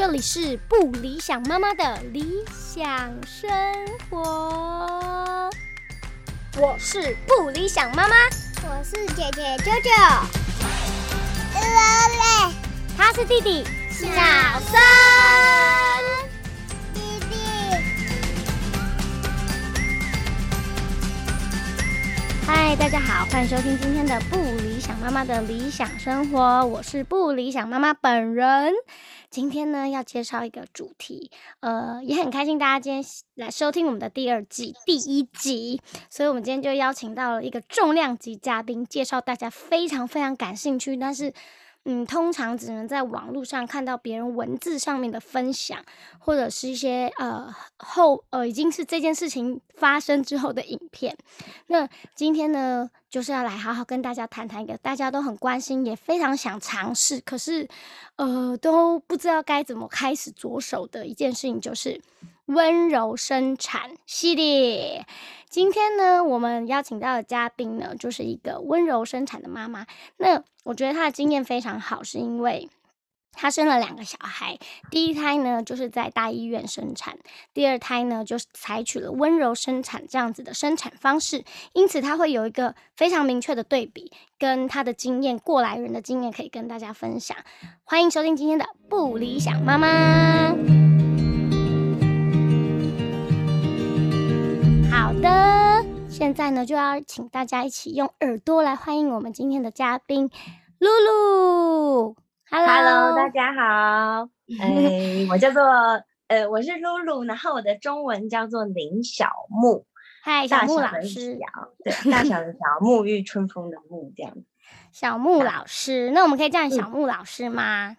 这里是不理想妈妈的理想生活。我是不理想妈妈，我是姐姐舅舅，他是弟弟小三。弟弟。嗨，大家好，欢迎收听今天的不理想妈妈的理想生活，我是不理想妈妈本人。今天呢，要介绍一个主题，呃，也很开心大家今天来收听我们的第二季第一集，所以我们今天就邀请到了一个重量级嘉宾，介绍大家非常非常感兴趣，但是。嗯，通常只能在网络上看到别人文字上面的分享，或者是一些呃后呃已经是这件事情发生之后的影片。那今天呢，就是要来好好跟大家谈谈一个大家都很关心，也非常想尝试，可是呃都不知道该怎么开始着手的一件事情，就是温柔生产系列。今天呢，我们邀请到的嘉宾呢，就是一个温柔生产的妈妈。那我觉得她的经验非常好，是因为她生了两个小孩，第一胎呢就是在大医院生产，第二胎呢就是采取了温柔生产这样子的生产方式，因此她会有一个非常明确的对比，跟她的经验，过来人的经验可以跟大家分享。欢迎收听今天的不理想妈妈。的，现在呢就要请大家一起用耳朵来欢迎我们今天的嘉宾露露。Hello，大家好，哎，我叫做呃，我是露露，然后我的中文叫做林小木，嗨，小木老师，对，大小的小，沐浴春风的沐，这样。小木老师，那我们可以叫你小木老师吗？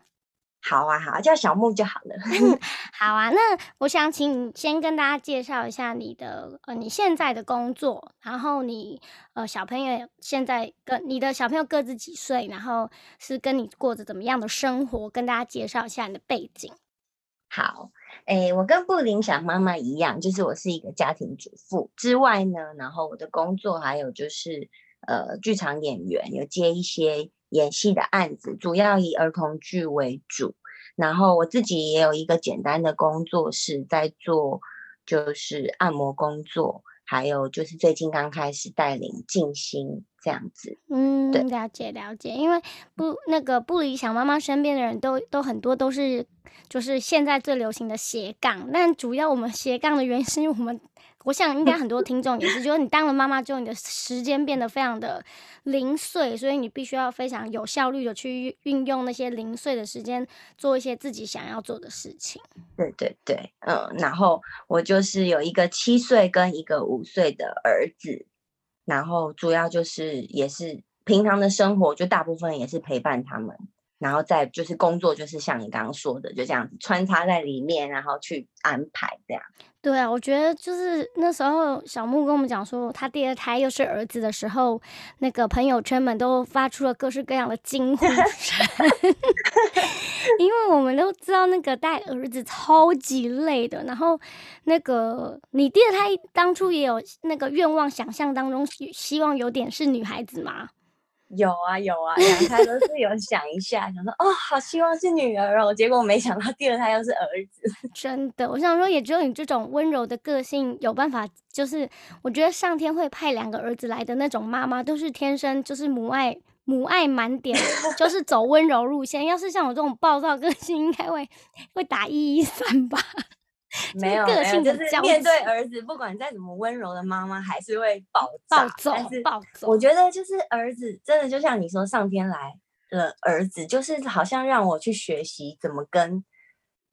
好啊，好，叫小木就好了。好啊，那我想请你先跟大家介绍一下你的呃你现在的工作，然后你呃小朋友现在跟你的小朋友各自几岁，然后是跟你过着怎么样的生活，跟大家介绍一下你的背景。好，诶，我跟布林想妈妈一样，就是我是一个家庭主妇之外呢，然后我的工作还有就是呃剧场演员，有接一些。演戏的案子主要以儿童剧为主，然后我自己也有一个简单的工作室在做，就是按摩工作，还有就是最近刚开始带领静心这样子。嗯，了解了解，因为不那个不理想妈妈身边的人都都很多都是就是现在最流行的斜杠，但主要我们斜杠的原因是因为我们。我想应该很多听众也是，就是你当了妈妈之后，你的时间变得非常的零碎，所以你必须要非常有效率的去运用那些零碎的时间，做一些自己想要做的事情。对对对，嗯，然后我就是有一个七岁跟一个五岁的儿子，然后主要就是也是平常的生活，就大部分也是陪伴他们。然后再就是工作，就是像你刚刚说的，就这样子穿插在里面，然后去安排这样。对啊，我觉得就是那时候小木跟我们讲说，他第二胎又是儿子的时候，那个朋友圈们都发出了各式各样的惊呼声，因为我们都知道那个带儿子超级累的。然后那个你第二胎当初也有那个愿望，想象当中希望有点是女孩子吗？有啊有啊，两胎都是有想一下，想说哦，好希望是女儿哦，结果没想到第二胎又是儿子。真的，我想说，也只有你这种温柔的个性有办法，就是我觉得上天会派两个儿子来的那种妈妈，都是天生就是母爱母爱满点，就是走温柔路线。要是像我这种暴躁个性，应该会会打一一三吧。没有，没有，就是面对儿子，不管再怎么温柔的妈妈，还是会暴暴躁。但是，暴躁。我觉得就是儿子，真的就像你说，上天来了儿子，就是好像让我去学习怎么跟，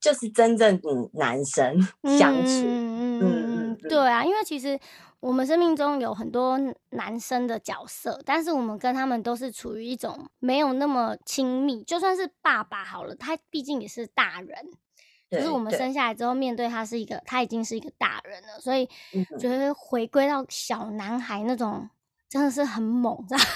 就是真正男生 相处。嗯嗯嗯，对啊，因为其实我们生命中有很多男生的角色，但是我们跟他们都是处于一种没有那么亲密。就算是爸爸好了，他毕竟也是大人。就是我们生下来之后，面对他是一个，他已经是一个大人了，所以觉得回归到小男孩那种真的是很猛，这样。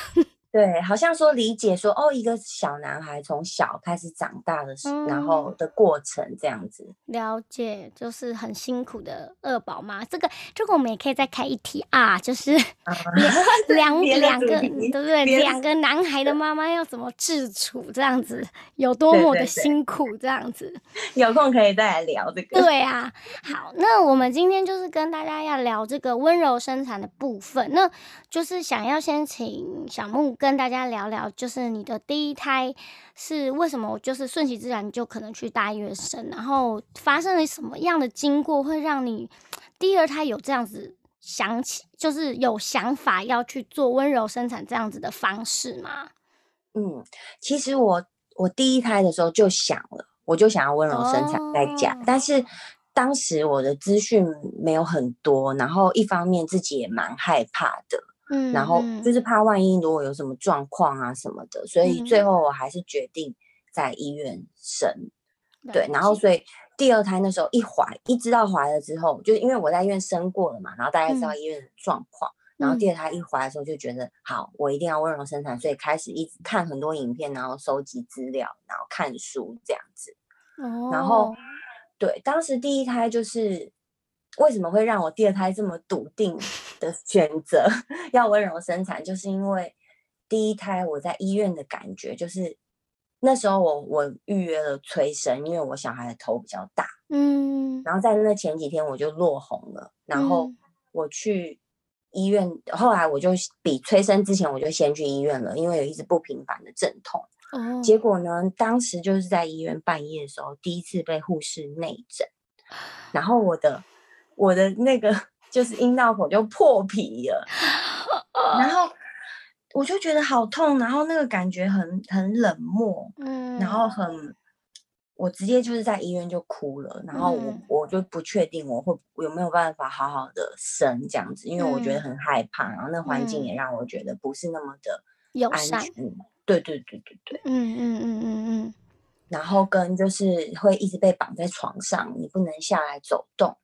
对，好像说理解说哦，一个小男孩从小开始长大的时，然后嗯，的过程这样子。了解，就是很辛苦的二宝妈。这个这个我们也可以再开一题啊，就是啊，两 两个，对，不对？两个男孩的妈妈要怎么自处，这样子有多么的辛苦，这样子。有空可以再来聊这个。对啊，好，那我们今天就是跟大家要聊这个温柔生产的部分，那就是想要先请小木跟大家聊聊，就是你的第一胎是为什么就是顺其自然就可能去大医院生，然后发生了什么样的经过会让你第二胎有这样子想起，就是有想法要去做温柔生产这样子的方式吗？嗯，其实我我第一胎的时候就想了，我就想要温柔生产在家，哦，但是当时我的资讯没有很多，然后一方面自己也蛮害怕的，然嗯后就嗯。是怕万一如果有什么状况啊什么的，所以最嗯，后我还是决定在医院生。对，然后，所以第二胎那时候一怀，一知道怀了之后，就是因为我在医院生过了嘛，然后大家知道嗯。医院的状况，然后第嗯。二胎一怀的时候就觉得好，我一定要温柔生产，所以开始一直看很多影片，然后收集资料，然后看书这样子。然后哦，对，当时第一胎就是为什么会让我第二胎这么笃定的选择 要温柔生产，就是因为第一胎我在医院的感觉就是。那时候我我预约了催生，因为我小孩的头比较大，嗯然后在那前几天我就落红了，然后嗯我去医院，后来我就比催生之前我就先去医院了，因为有一直不频繁的阵痛。结哦，果呢，当时就是在医院半夜的时候，第一次被护士内诊，然后我的我的那个就是阴道口就破皮了，然后我就觉得好痛，然后那个感觉很很冷漠，嗯然后嗯很，我直接就是在医院就哭了，然后我嗯。我就不确定我会有没有办法好好的生这样子，因为我觉得嗯。很害怕，然后那环境也嗯，让我觉得不是那么的安，全。对对对对对，嗯嗯嗯嗯嗯，然后跟就是会一直被绑在床上，你不能下来走动，然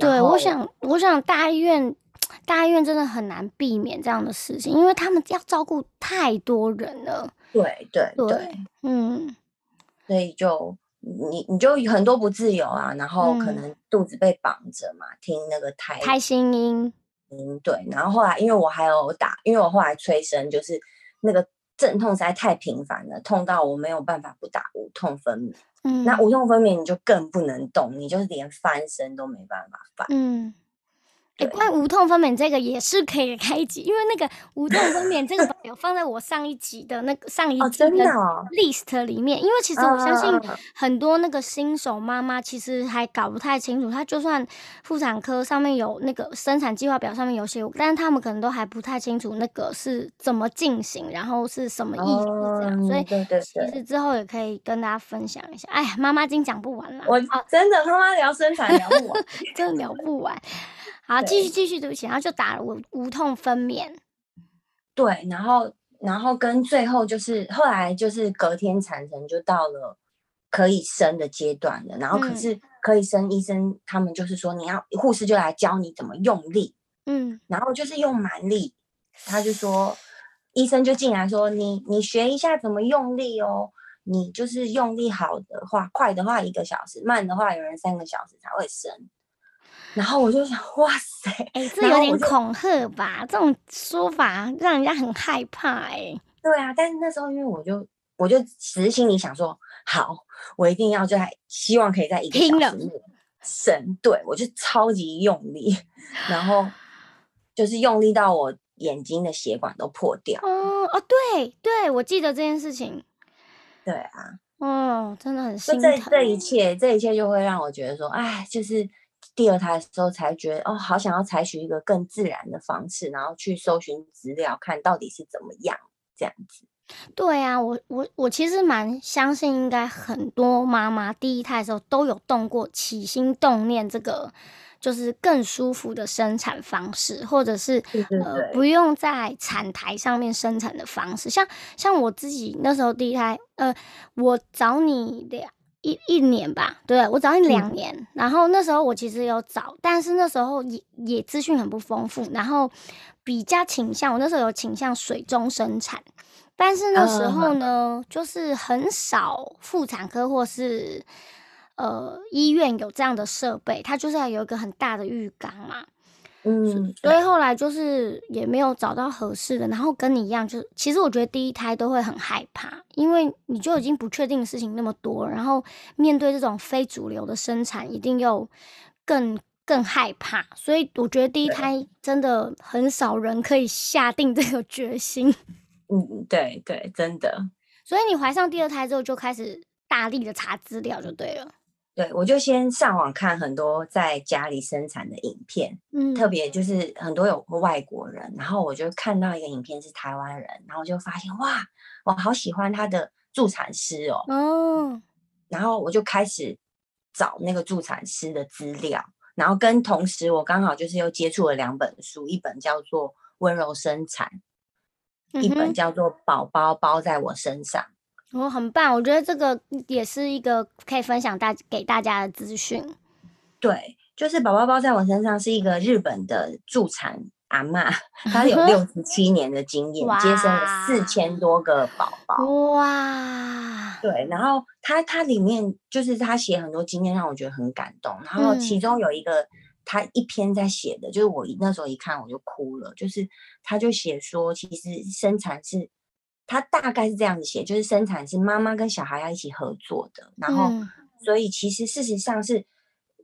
对，我想，我想大医院，大医院真的很难避免这样的事情，因为他们要照顾太多人了。对对对，嗯所以就你你就很多不自由啊，然后可嗯，能肚子被绑着嘛，听那个胎胎心音，嗯，对，然后后来因为我还有打，因为我后来催生，就是那个阵痛实在太频繁了，痛到我没有办法不打无痛分娩。那嗯无痛分娩你就更不能动，你就是连翻身都没办法翻。嗯。哎，关于无痛分娩这个也是可以开一集，因为那个无痛分娩这个有放在我上一集的那个上一集，的，list 里面，因为其实嗯我相信很多那个新手妈妈其实还搞不太清楚，她就算妇产科上面有那个生产计划表上面有写，但是他们可能都还不太清楚那个是怎么进行，然后是什么意思这样，所以其，实之后也可以跟大家分享一下。哎呀，妈妈经讲不完啦，我啊，真的妈妈聊生产聊不完。真的聊不完。好，继续继续，对不起，然后就打了无无痛分娩，对，然后然后跟最后就是后来就是隔天产程就到了可以生的阶段了，然后可嗯是可以生，医生他们就是说你要护士就来教你怎么用力，嗯然后就是用蛮力，他就说医生就进来说你你学一下怎么用力哦。你就是用力好的话，快的话一个小时，慢的话有人三个小时才会生。然后我就想，哇塞！哎、这有点恐吓吧？这种说法让人家很害怕、哎，对啊，但是那时候因为我就我就只是心里想说，好，我一定要在希望可以在一个小时内生，对我就超级用力，然后就是用力到我眼睛的血管都破掉。哦哦，对对，我记得这件事情，对啊，哦，真的很心疼。这这一切，这一切就会让我觉得说，哎，就是第二胎的时候才觉得，哦，好想要采取一个更自然的方式，然后去搜寻资料，看到底是怎么样这样子。对啊，我我我其实蛮相信，应该很多妈妈第一胎的时候都有动过起心动念，这个就是更舒服的生产方式，或者是呃不用在产台上面生产的方式。像像我自己那时候第一胎，呃，我找你两一一年吧，对我找你两年。然后那时候我其实有找，但是那时候也也资讯很不丰富，然后比较倾向我那时候有倾向水中生产，但是那时候呢，就是很少妇产科或是呃医院有这样的设备，它就是要有一个很大的浴缸嘛。嗯，所以后来就是也没有找到合适的，然后跟你一样，就其实我觉得第一胎都会很害怕，因为你就已经不确定的事情那么多，然后面对这种非主流的生产，一定又更更害怕。所以我觉得第一胎真的很少人可以下定这个决心。嗯，对对，真的。所以你怀上第二胎之后，就开始大力的查资料，就对了。对，我就先上网看很多在家里生产的影片，嗯，特别就是很多有外国人，然后我就看到一个影片是台湾人，然后就发现哇，我好喜欢他的助产师哦，哦，然后我就开始找那个助产师的资料，然后跟同时我刚好就是又接触了两本书，一本叫做《温柔生产》，一本叫做《宝宝包在我身上》。哦，很棒！我觉得这个也是一个可以分享大给大家的资讯。对，就是宝宝包在我身上是一个日本的助产阿妈，她有六十七年的经验，接生了四千多个宝宝。哇！对，然后她她里面就是她写很多经验，让我觉得很感动。然后其中有一个他一篇在写的，就是我那时候一看我就哭了，就是他就写说，其实生产是。他大概是这样子写，就是生产是妈妈跟小孩要一起合作的，然后所以其实事实上是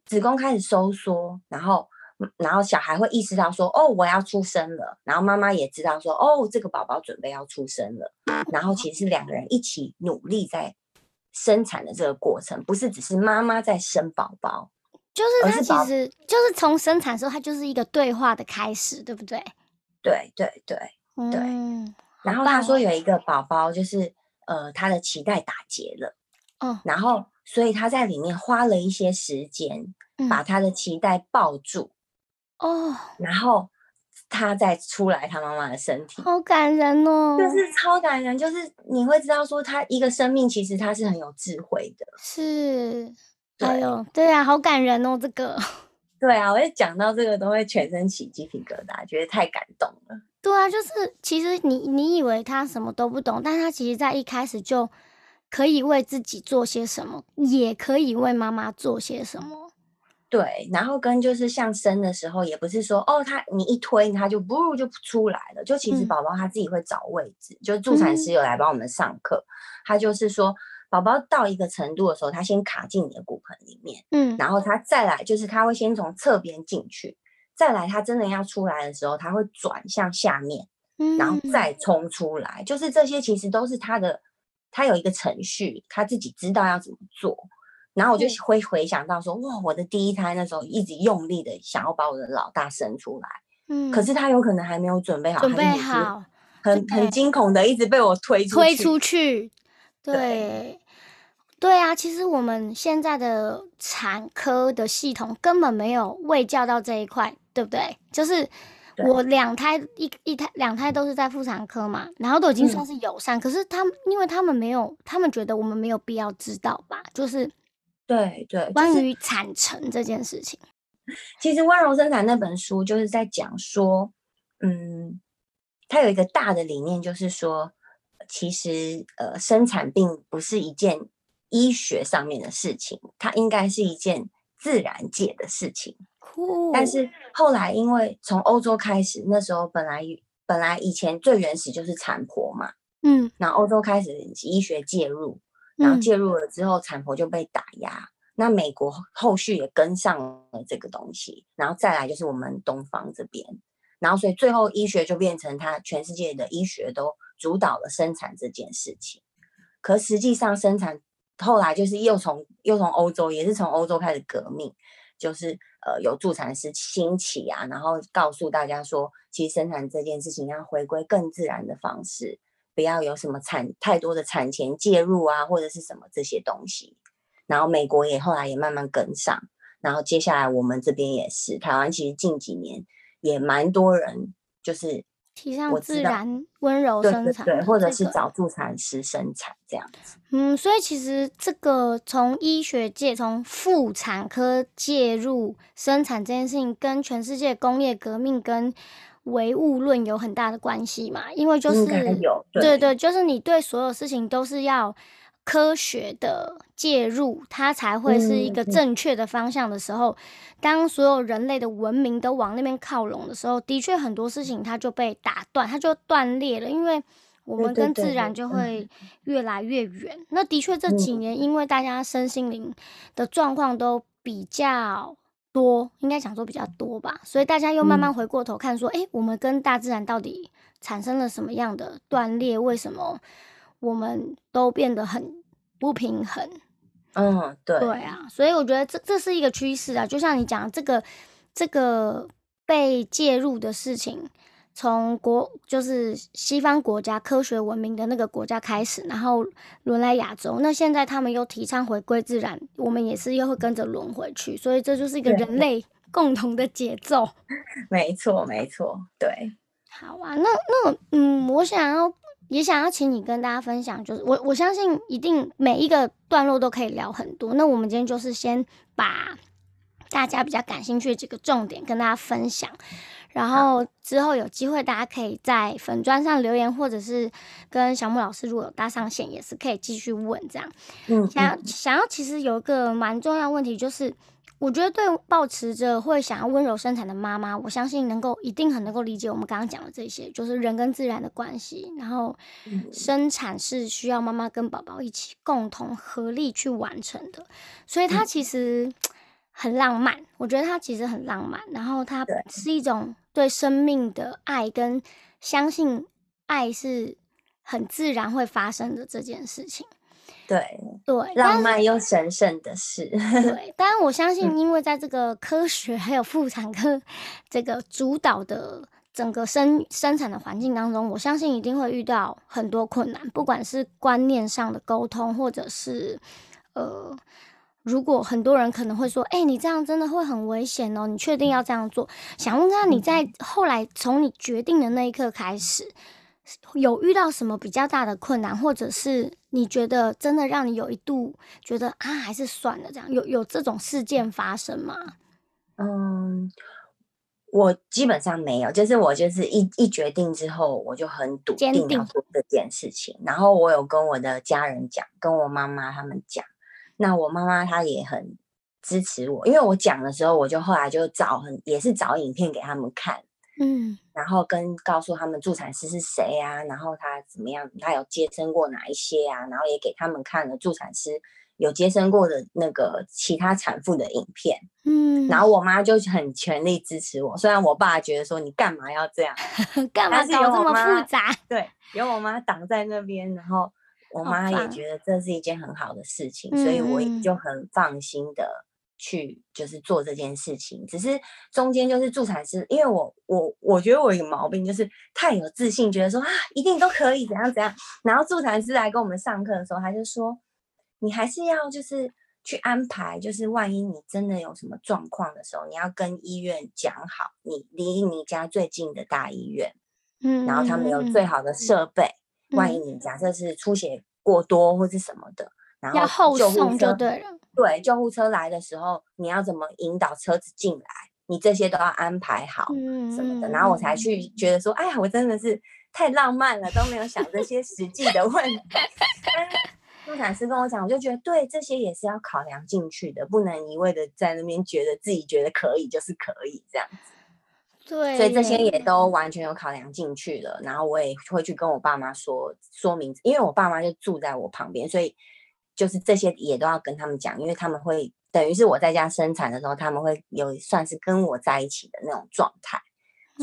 子宫开始收缩，然后然后小孩会意识到说哦我要出生了，然后妈妈也知道说哦这个宝宝准备要出生了，然后其实是两个人一起努力在生产的这个过程，不是只是妈妈在生宝宝，就是他其实就是从生产时候他就是一个对话的开始，对不对？对对对。对。然后他说有一个宝宝就是呃他的脐带打结了，嗯，然后所以他在里面花了一些时间把他的脐带抱住，哦，然后他再出来他妈妈的身体，好感人哦，就。是超感人，就是你会知道说他一个生命其实他是很有智慧的，是，哎呦，对啊，好感人哦，这个，对啊，我一讲到这个都会全身起鸡皮疙瘩，觉得太感动了。对啊，就是其实你你以为他什么都不懂，但他其实在一开始就可以为自己做些什么，也可以为妈妈做些什么。对，然后跟就是像生的时候，也不是说哦，他你一推他就不就出来了，就其实宝宝他自己会找位置，就助产师有来帮我们上课，他就是说宝宝到一个程度的时候，他先卡进你的骨盆里面，嗯，然后他再来就是他会先从侧边进去。再来，他真的要出来的时候，他会转向下面，然后再冲出来。就是这些，其实都是他的，他有一个程序，他自己知道要怎么做。然后我就会回想到说，哇，我的第一胎那时候一直用力的想要把我的老大生出来，嗯，可是他有可能还没有准备好，准备好，很很惊恐的一直被我推推出去，对。对啊，其实我们现在的产科的系统根本没有未教到这一块，对不对？就是我两胎一一胎两胎都是在妇产科嘛，然后都已经算是友善，可是他们因为他们没有，他们觉得我们没有必要知道吧？就是对对，关于产程这件事情，其实温柔生产那本书就是在讲说，嗯，它有一个大的理念，就是说，其实呃，生产并不是一件。医学上面的事情，它应该是一件自然界的事情。但是后来，因为从欧洲开始，那时候本来本来以前最原始就是产婆嘛，嗯，然后欧洲开始医学介入，然后介入了之后，产婆就被打压。那美国后续也跟上了这个东西，然后再来就是我们东方这边，然后所以最后医学就变成它全世界的医学都主导了生产这件事情。可实际上生产。后来就是又从又从欧洲，也是从欧洲开始革命，就是呃有助产师兴起啊，然后告诉大家说，其实生产这件事情要回归更自然的方式，不要有什么产太多的产前介入啊，或者是什么这些东西。然后美国也后来也慢慢跟上，然后接下来我们这边也是，台湾其实近几年也蛮多人就是提倡自然温柔对对对，生产的或者是找助产师生产这样子。嗯，所以其实这个从医学界从妇产科介入生产这件事情，跟全世界工业革命跟唯物论有很大的关系嘛，因为就是有对对。对，就是你对所有事情都是要科学的介入，它才会是一个正确的方向的时候，当所有人类的文明都往那边靠拢的时候，的确很多事情它就被打断，它就断裂了，因为我们跟自然就会越来越远。那的确这几嗯。年，因为大家身心灵的状况都比较多，应该讲说比较多吧，所以大家又慢慢嗯。回过头看说，诶，我们跟大自然到底产生了什么样的断裂？为什么我们都变得很不平衡？嗯，对对啊，所以我觉得这这是一个趋势啊，就像你讲这个这个被介入的事情，从国就是西方国家科学文明的那个国家开始，然后轮来亚洲，那现在他们又提倡回归自然，我们也是又会跟着轮回去，所以这就是一个人类 共同的节奏。没错没错，对。好啊，那那嗯，我想要也想要请你跟大家分享，就是我我相信一定每一个段落都可以聊很多。那我们今天就是先把大家比较感兴趣的几个重点跟大家分享，然后之后有机会大家可以在粉砖上留言，或者是跟小木老师如果有搭上线，也是可以继续问这样。嗯，想要嗯想要，其实有一个蛮重要问题，就是我觉得对抱持着会想要温柔生产的妈妈，我相信能够一定很能够理解我们刚刚讲的这些，就是人跟自然的关系，然后嗯生产是需要妈妈跟宝宝一起共同合力去完成的，所以它嗯其实 很浪漫，我觉得它其实很浪漫，然后它是一种对生命的爱跟相信爱是很自然会发生的这件事情。对，对，浪漫又神圣的事。对，当然我相嗯信，因为在这个科学还有妇产科这个主导的整个生生产的环境当中，我相信一定会遇到很多困难，不管是观念上的沟通，或者是呃，如果很多人可能会说，哎、你这样真的会很危险哦，你确定要这样做？想问看你在后来从你决定的那一刻开始，有遇到什么比较大的困难，或者是你觉得真的让你有一度觉得啊，还是算了这样，有有这种事件发生吗？嗯，我基本上没有，就是我就是一一决定之后，我就很笃定要定做这件事情。然后我有跟我的家人讲，跟我妈妈他们讲。那我妈妈她也很支持我，因为我讲的时候，我就后来就找很也是找影片给他们看，嗯然后跟告诉他们助产师是谁啊，然后他怎么样，他有接生过哪一些啊，然后也给他们看了助产师有接生过的那个其他产妇的影片。嗯，然后我妈就很全力支持我，虽然我爸觉得说你干嘛要这样，干嘛搞这么复杂？对，有我妈挡在那边，然后我妈也觉得这是一件很好的事情，所以我就很放心的去就是做这件事情。只是中间就是助产师，因为我我我觉得我有毛病，就是太有自信，觉得说啊一定都可以怎样怎样。然后助产师来跟我们上课的时候，他就说你还是要就是。去安排，就是万一你真的有什么状况的时候，你要跟医院讲好，你离你家最近的大医院，嗯，然后他们有嗯最好的设备，万一嗯你假设是出血过多或是什么的，然要后送就车对了。对救护车来的时候，你要怎么引导车子进来，你这些都要安排好嗯什么的，嗯然后我才嗯去觉得说，哎呀，我真的是太浪漫了，都没有想这些实际的问题。助产师跟我讲，我就觉得对这些也是要考量进去的，不能一味的在那边觉得自己觉得可以就是可以这样子。对，所以这些也都完全有考量进去了。然后我也会去跟我爸妈说说明，因为我爸妈就住在我旁边，所以就是这些也都要跟他们讲，因为他们会等于是我在家生产的时候，他们会有算是跟我在一起的那种状态。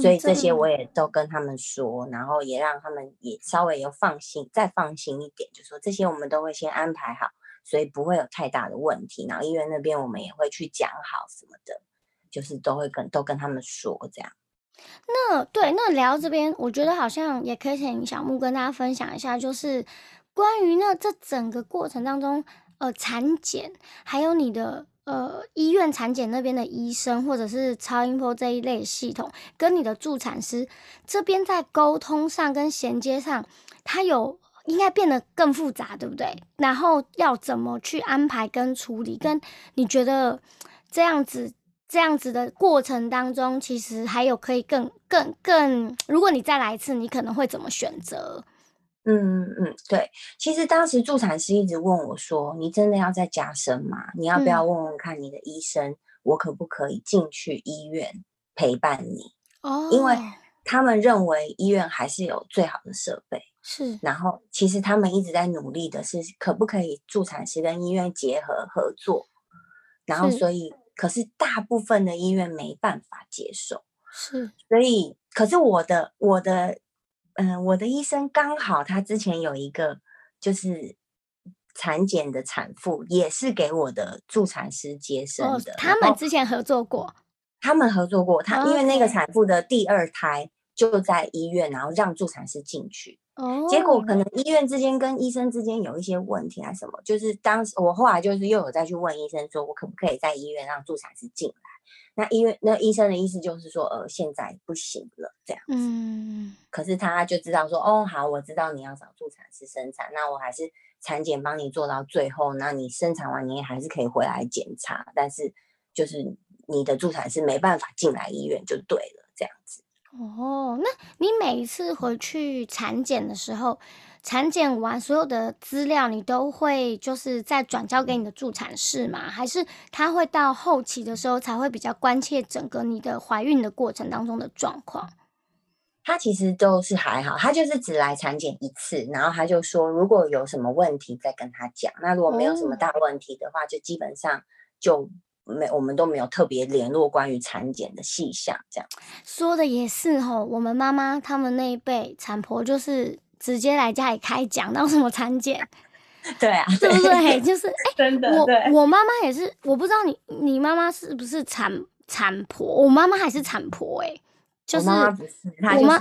所以这些我也都跟他们说，然后也让他们也稍微有放心，再放心一点，就说这些我们都会先安排好，所以不会有太大的问题。然后医院那边我们也会去讲好什么的，就是都会跟都跟他们说这样。那对，那聊这边，我觉得好像也可以请小木跟大家分享一下，就是关于那这整个过程当中，呃，产检还有你的呃医院产检那边的医生，或者是超音波这一类系统，跟你的助产师这边在沟通上跟衔接上，它有应该变得更复杂，对不对？然后要怎么去安排跟处理，跟你觉得这样子这样子的过程当中，其实还有可以更更更，如果你再来一次，你可能会怎么选择？嗯嗯对，其实当时助产师一直问我说：“你真的要再加生吗？你要不要问问看你的医生，我可不可以进去医院陪伴你？”哦，因为他们认为医院还是有最好的设备，是。然后其实他们一直在努力的是可不可以助产师跟医院结合合作，然后所以可是大部分的医院没办法接受。是。所以，可是我的我的，嗯、我的医生刚好他之前有一个就是产检的产妇，也是给我的助产师接生哦的。，他们之前合作过，他们合作过，他因为那个产妇的第二胎就在医院，然后让助产师进去。哦，结果可能医院之间跟医生之间有一些问题啊什么，就是当时我后来就是又有再去问医生说，我可不可以在医院让助产师进来？那医院那医生的意思就是说，呃，现在不行了这样。嗯，可是他就知道说，哦，好，我知道你要找助产师生产，那我还是产检帮你做到最后，那你生产完你也还是可以回来检查，但是就是你的助产师没办法进来医院就对了，这样子。哦，那你每一次回去产检的时候，产检完所有的资料，你都会就是再转交给你的助产士吗？还是他会到后期的时候才会比较关切整个你的怀孕的过程当中的状况？他其实都是还好，他就是只来产检一次，然后他就说如果有什么问题再跟他讲，那如果没有什么哦大问题的话，就基本上就没我们都没有特别联络关于产检的细项这样。说的也是吼，我们妈妈他们那一辈产婆就是直接来家里开讲，然后什么产检，对啊，对不对？就是哎、真的我对。我妈妈也是，我不知道你你妈妈是不是产产婆，我妈妈还是产婆哎、就是我妈是，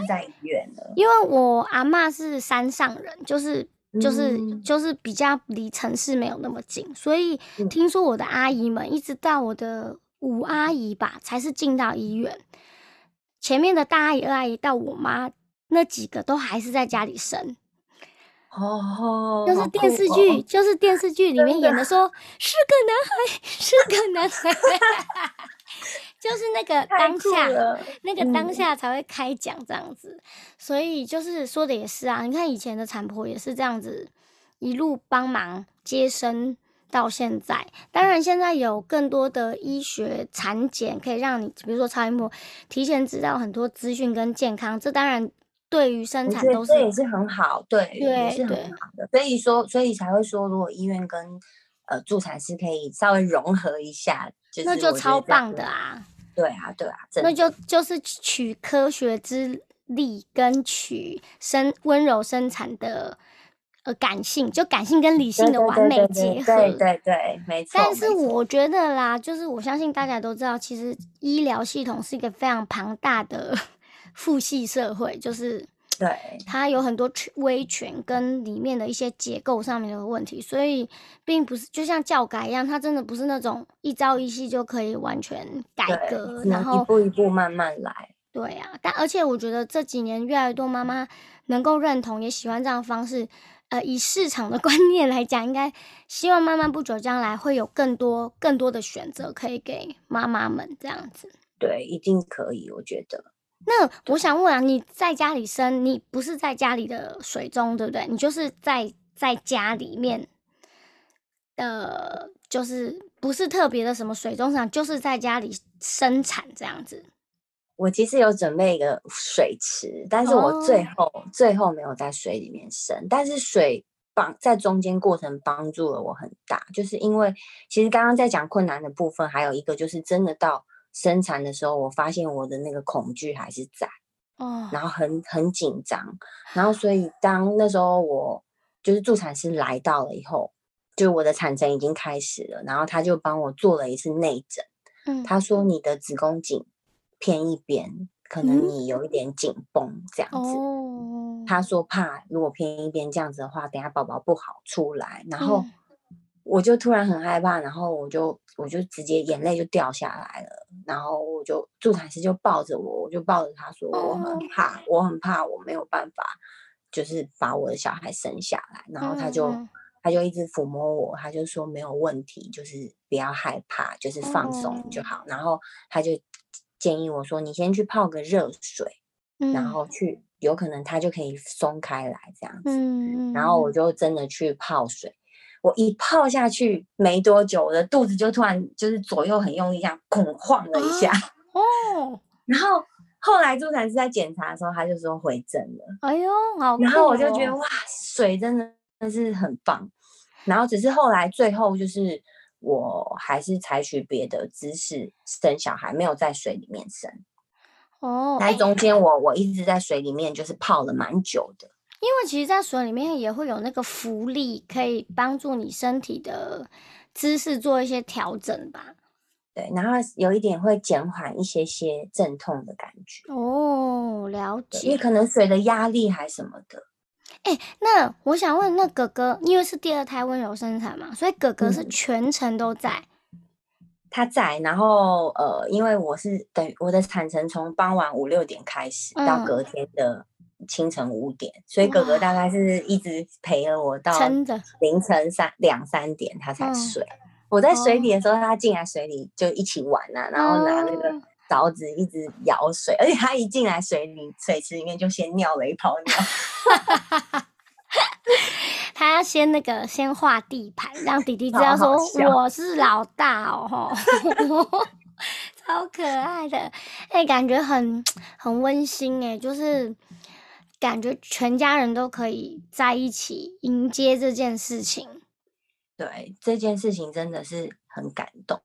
是在医院的。因为我阿妈是山上人，就是就是、嗯就是比较离城市没有那么近，所以嗯听说我的阿姨们一直到我的五阿姨吧，才是进到医院。前面的大阿姨、二阿姨到我妈那几个都还是在家里生，哦，就是电视剧，哦就是电视剧里面演的说是个男孩，是个男孩，就是那个当下那个当嗯。下才会开讲这样子，所以就是说的也是啊，你看以前的产婆也是这样子一路帮忙接生到现在。当然，现在有更多的医学产检可以让你，比如说超音波，提前知道很多资讯跟健康，这当然对于生产都是这也是很好，对，也是对对很好的。所以说，所以才会说，如果医院跟呃助产师可以稍微融合一下，就是那就超棒的啊！对啊，对啊，那就就是取科学之力跟取生温柔生产的呃感性，就感性跟理性对对的完美对对结合。对对对，没错。但是我觉得啦，就是我相信大家都知道，其实医疗系统是一个非常庞大的父系社会，就是对它有很多权威权跟里面的一些结构上面的问题，所以并不是就像教改一样，它真的不是那种一朝一夕就可以完全改，革，然后一步一步慢慢来。对啊，但而且我觉得这几年越来越多妈妈能够认同，也喜欢这样的方式。呃，以市场的 观念来讲，应该希望慢慢不久将来会有更多更多的选择可以给妈妈们这样子。对，一定可以，我觉得。那我想问啊，你在家里生，你不是在家里的水中，对不对？你就是在在家里面，的，就是不是特别的什么水中场，就是在家里生产这样子。我其实有准备一个水池，但是我最哦后、最后没有在水里面生，但是水帮在中间过程帮助了我很大，就是因为其实刚刚在讲困难的部分，还有一个就是真的到生产的时候，我发现我的那个恐惧还是在，哦，然后很很紧张，然后所以当那时候我就是助产师来到了以后，就我的产程已经开始了，然后他就帮我做了一次内诊。嗯，他说你的子宫颈偏一边，可能嗯你有一点紧绷这样子。哦，他说怕如果偏一边这样子的话，等下宝宝不好出来。然后嗯我就突然很害怕，然后我就我就直接眼泪就掉下来了，然后我就助产师就抱着我，我就抱着他说我很怕，我很怕我没有办法，就是把我的小孩生下来，然后他就他就一直抚摸我，他就说没有问题，就是不要害怕，就是放松就好，然后他就建议我说你先去泡个热水，然后去有可能他就可以松开来这样子，然后我就真的去泡水。我一泡下去没多久，我的肚子就突然就是左右很用力，这样砰晃了一下。哦。然后后来助产师在检查的时候，他就说回正了。哎呦，好。然后我就觉得哇，水真的真是很棒。然后只是后来最后就是我还是采取别的姿势生小孩，没有在水里面生。哦。在中间我我一直在水里面就是泡了蛮久的。因为其实，在水里面也会有那个浮力，可以帮助你身体的姿势做一些调整吧。对，然后有一点会减缓一些些阵痛的感觉。哦，了解。因为可能水的压力还什么的。哎，那我想问，那哥哥因为是第二胎温柔生产嘛，所以哥哥是全程都在。他在，然后呃，因为我是等于我的产程从傍晚五六点开始到隔天的。清晨五点，所以哥哥大概是一直陪了我到凌晨三两三点，他才睡。我在水里的时候，他进来水里就一起玩啊，然后拿那个勺子一直舀水，而且他一进来水里水池里面就先尿了一泡尿。他要先那个先画地盘，让弟弟知道说我是老大哦，超可爱的，哎，感觉很很温馨哎，就是。感觉全家人都可以在一起迎接这件事情，对这件事情真的是很感动。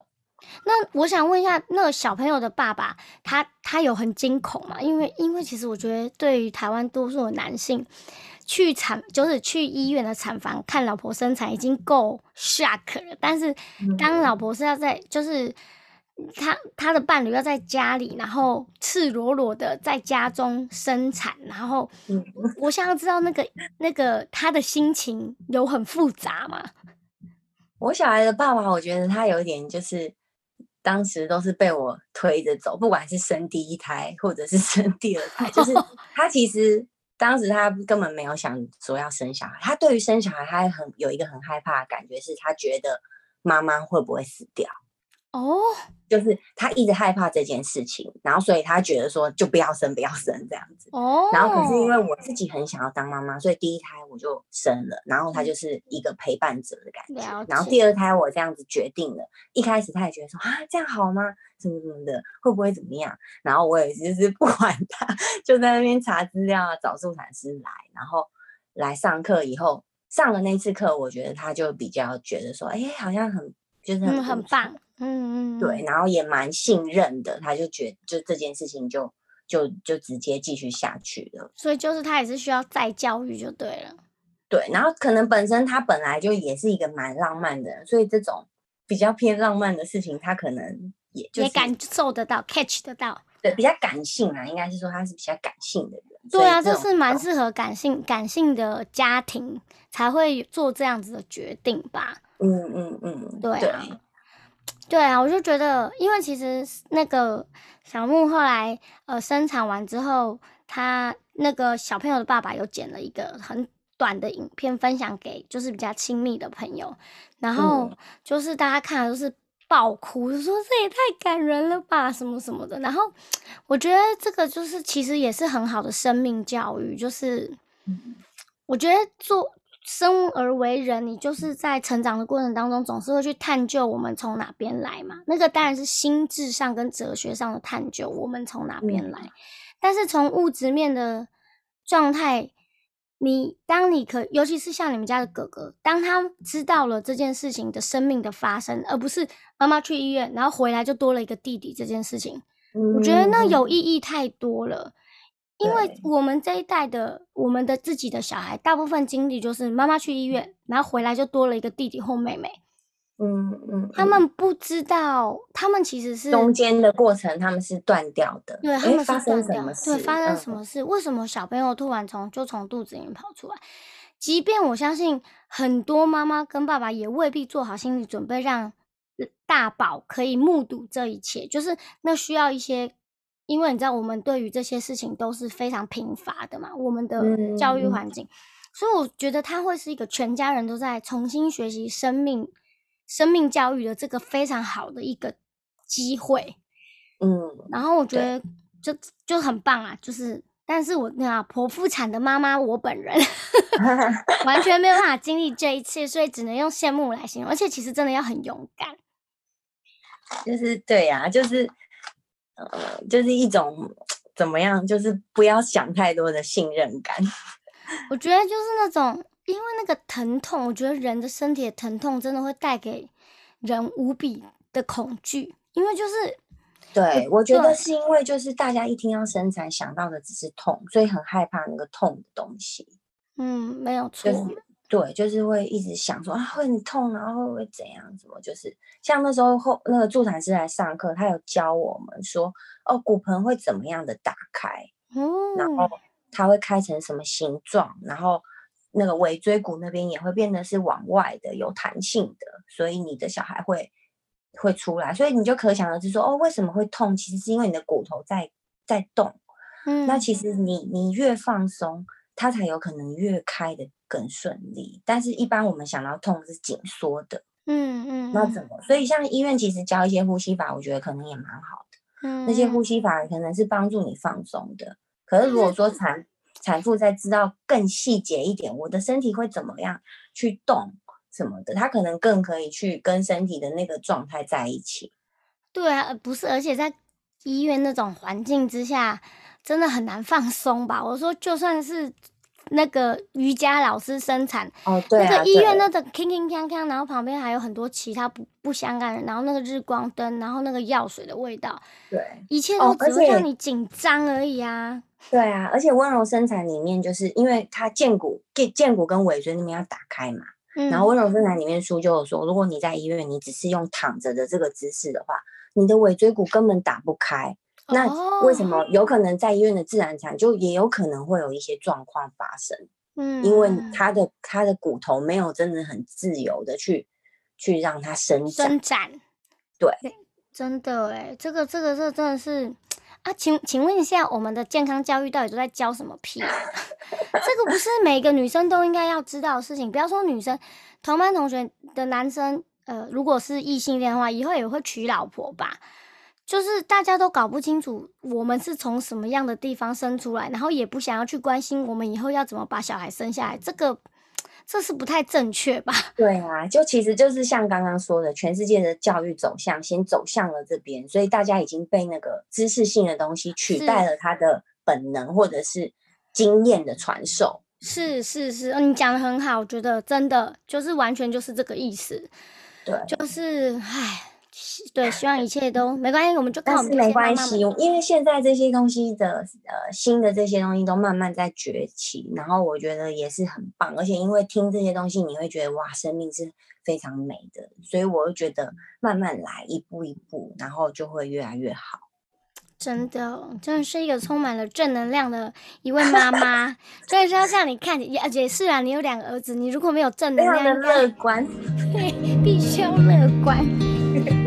那我想问一下，那个小朋友的爸爸，他他有很惊恐吗？因为因为其实我觉得，对于台湾多数的男性，去产就是去医院的产房看老婆生产已经够 shock 了，但是当老婆是要在就是。他他的伴侣要在家里，然后赤裸裸的在家中生产，然后，我想要知道那个那个他的心情有很复杂吗？我小孩的爸爸，我觉得他有点就是，当时都是被我推着走，不管是生第一胎或者是 生第二胎，就是 他其实当时他根本没有想说要生小孩，他对于生小孩，他很有一个很害怕的感觉，是他觉得妈妈会不会死掉。哦，就是他一直害怕这件事情，然后所以他觉得说就不要生，不要生这样子。哦，然后可是因为我自己很想要当妈妈，所以第一胎我就生了，然后他就是一个陪伴者的感觉。然后第二胎我这样子决定了，一开始他也觉得说啊这样好吗？什么什么的，会不会怎么样？然后我也就是 不管他，就在那边查资料啊，找助产师来，然后来上课以后上了那次课，我觉得他就比较觉得说，哎，好像很就是很很棒。嗯嗯，对，然后也蛮信任的，他就觉就这件事情就就就直接继续下去了。所以就是他也是需要再教育就对了。对，然后可能本身他本来就也是一个蛮浪漫的人，所以这种比较偏浪漫的事情，他可能也也感受得到，catch 得到。对，比较感性啊，应该是说他是比较感性的人。对啊，这是蛮适合感性感性的家庭才会做这样子的决定吧。嗯嗯嗯，对啊。对啊，我就觉得，因为其实那个小木后来呃生产完之后，他那个小朋友的爸爸有剪了一个很短的影片分享给就是比较亲密的朋友，然后就是大家看了都是爆哭，就说这也太感人了吧，什么什么的。然后我觉得这个就是其实也是很好的生命教育，就是我觉得做。生而为人，你就是在成长的过程当中，总是会去探究我们从哪边来嘛。那个当然是心智上跟哲学上的探究，我们从哪边来。但是从物质面的状态，你当你可，尤其是像你们家的哥哥，当他知道了这件事情的生命的发生，而不是妈妈去医院，然后回来就多了一个弟弟这件事情，我觉得那有意义太多了。因为我们这一代的，我们的自己的小孩，大部分经历就是妈妈去医院，然后回来就多了一个弟弟或妹妹。嗯嗯，他们不知道，他们其实是中间的过程，他们是断掉的。对，他们是断掉。对，发生什么事？为什么小朋友突然从就从肚子里面跑出来？即便我相信很多妈妈跟爸爸也未必做好心理准备，让大宝可以目睹这一切，就是那需要一些，因为你知道，我们对于这些事情都是非常贫乏的嘛，我们的教育环境，所以我觉得它会是一个全家人都在重新学习生命、生命教育的这个非常好的一个机会。嗯，然后我觉得就就很棒啊，就是。但是我那剖腹产的妈妈，我本人 完全没有办法经历这一切，所以只能用羡慕来形容。而且其实真的要很勇敢，就是对呀，就是呃，就是一种怎么样，就是不要想太多的信任感。我觉得就是那种，因为那个疼痛，我觉得人的身体的疼痛真的会带给人无比的恐惧，因为就是。对，我觉得是因为就是大家一听到生产想到的只是痛，所以很害怕那个痛的东西。嗯，没有错。对，就是会一直想说啊会很痛，然后会会怎样？怎么？就是像那时候后那个助产师来上课，他有教我们说哦骨盆会怎么样的打开，然后它会开成什么形状，然后那个尾椎骨那边也会变得是往外的有弹性的，所以你的小孩会。会出来，所以你就可想而知说，哦，为什么会痛？其实是因为你的骨头在在动。嗯，那其实你你越放松，它才有可能越开的更顺利。但是，一般我们想到痛是紧缩的。嗯嗯。那怎么？所以像医院其实教一些呼吸法，我觉得可能也蛮好的。嗯。那些呼吸法可能是帮助你放松的。可是如果说产产妇在知道更细节一点，我的身体会怎么样去动？什么的，她可能更可以去跟身体的那个状态在一起。对啊，不是，而且在医院那种环境之下，真的很难放松吧？我说，就算是那个瑜伽老师生产，哦，对那个医院那个铿铿锵锵，然后旁边还有很多其他不不相干的，然后那个日光灯，然后那个药水的味道，对，一切都只会让你紧张而已啊。对啊，而且温柔生产里面，就是因为它剑骨、剑剑骨跟尾椎那边要打开嘛。然后温柔生产里面书就有说，如果你在医院，你只是用躺着的这个姿势的话，你的尾椎骨根本打不开。那为什么有可能在医院的自然产就也有可能会有一些状况发生？嗯，因为他的他的骨头没有真的很自由的去去让它伸展。伸展，对，真的哎，这个这个这真的是。啊，请请问一下，我们的健康教育到底都在教什么屁？这个不是每个女生都应该要知道的事情。不要说女生，同班同学的男生，呃，如果是异性恋的话，以后也会娶老婆吧？就是大家都搞不清楚我们是从什么样的地方生出来，然后也不想要去关心我们以后要怎么把小孩生下来，这个。这是不太正确吧？对啊，就其实就是像刚刚说的，全世界的教育走向先走向了这边，所以大家已经被那个知识性的东西取代了他的本能或者是经验的传授。是是是，你讲的很好，我觉得真的就是完全就是这个意思。对，就是唉。对，希望一切都没关系，我们就看我们没关系，因为现在这些东西的呃新的这些东西都慢慢在崛起，然后我觉得也是很棒，而且因为听这些东西，你会觉得哇，生命是非常美的，所以我就觉得慢慢来，一步一步，然后就会越来越好。真的，真的是一个充满了正能量的一位妈妈，所以说要像你看，也也是啊，你有两个儿子，你如果没有正能量，乐观，对，必须要乐观。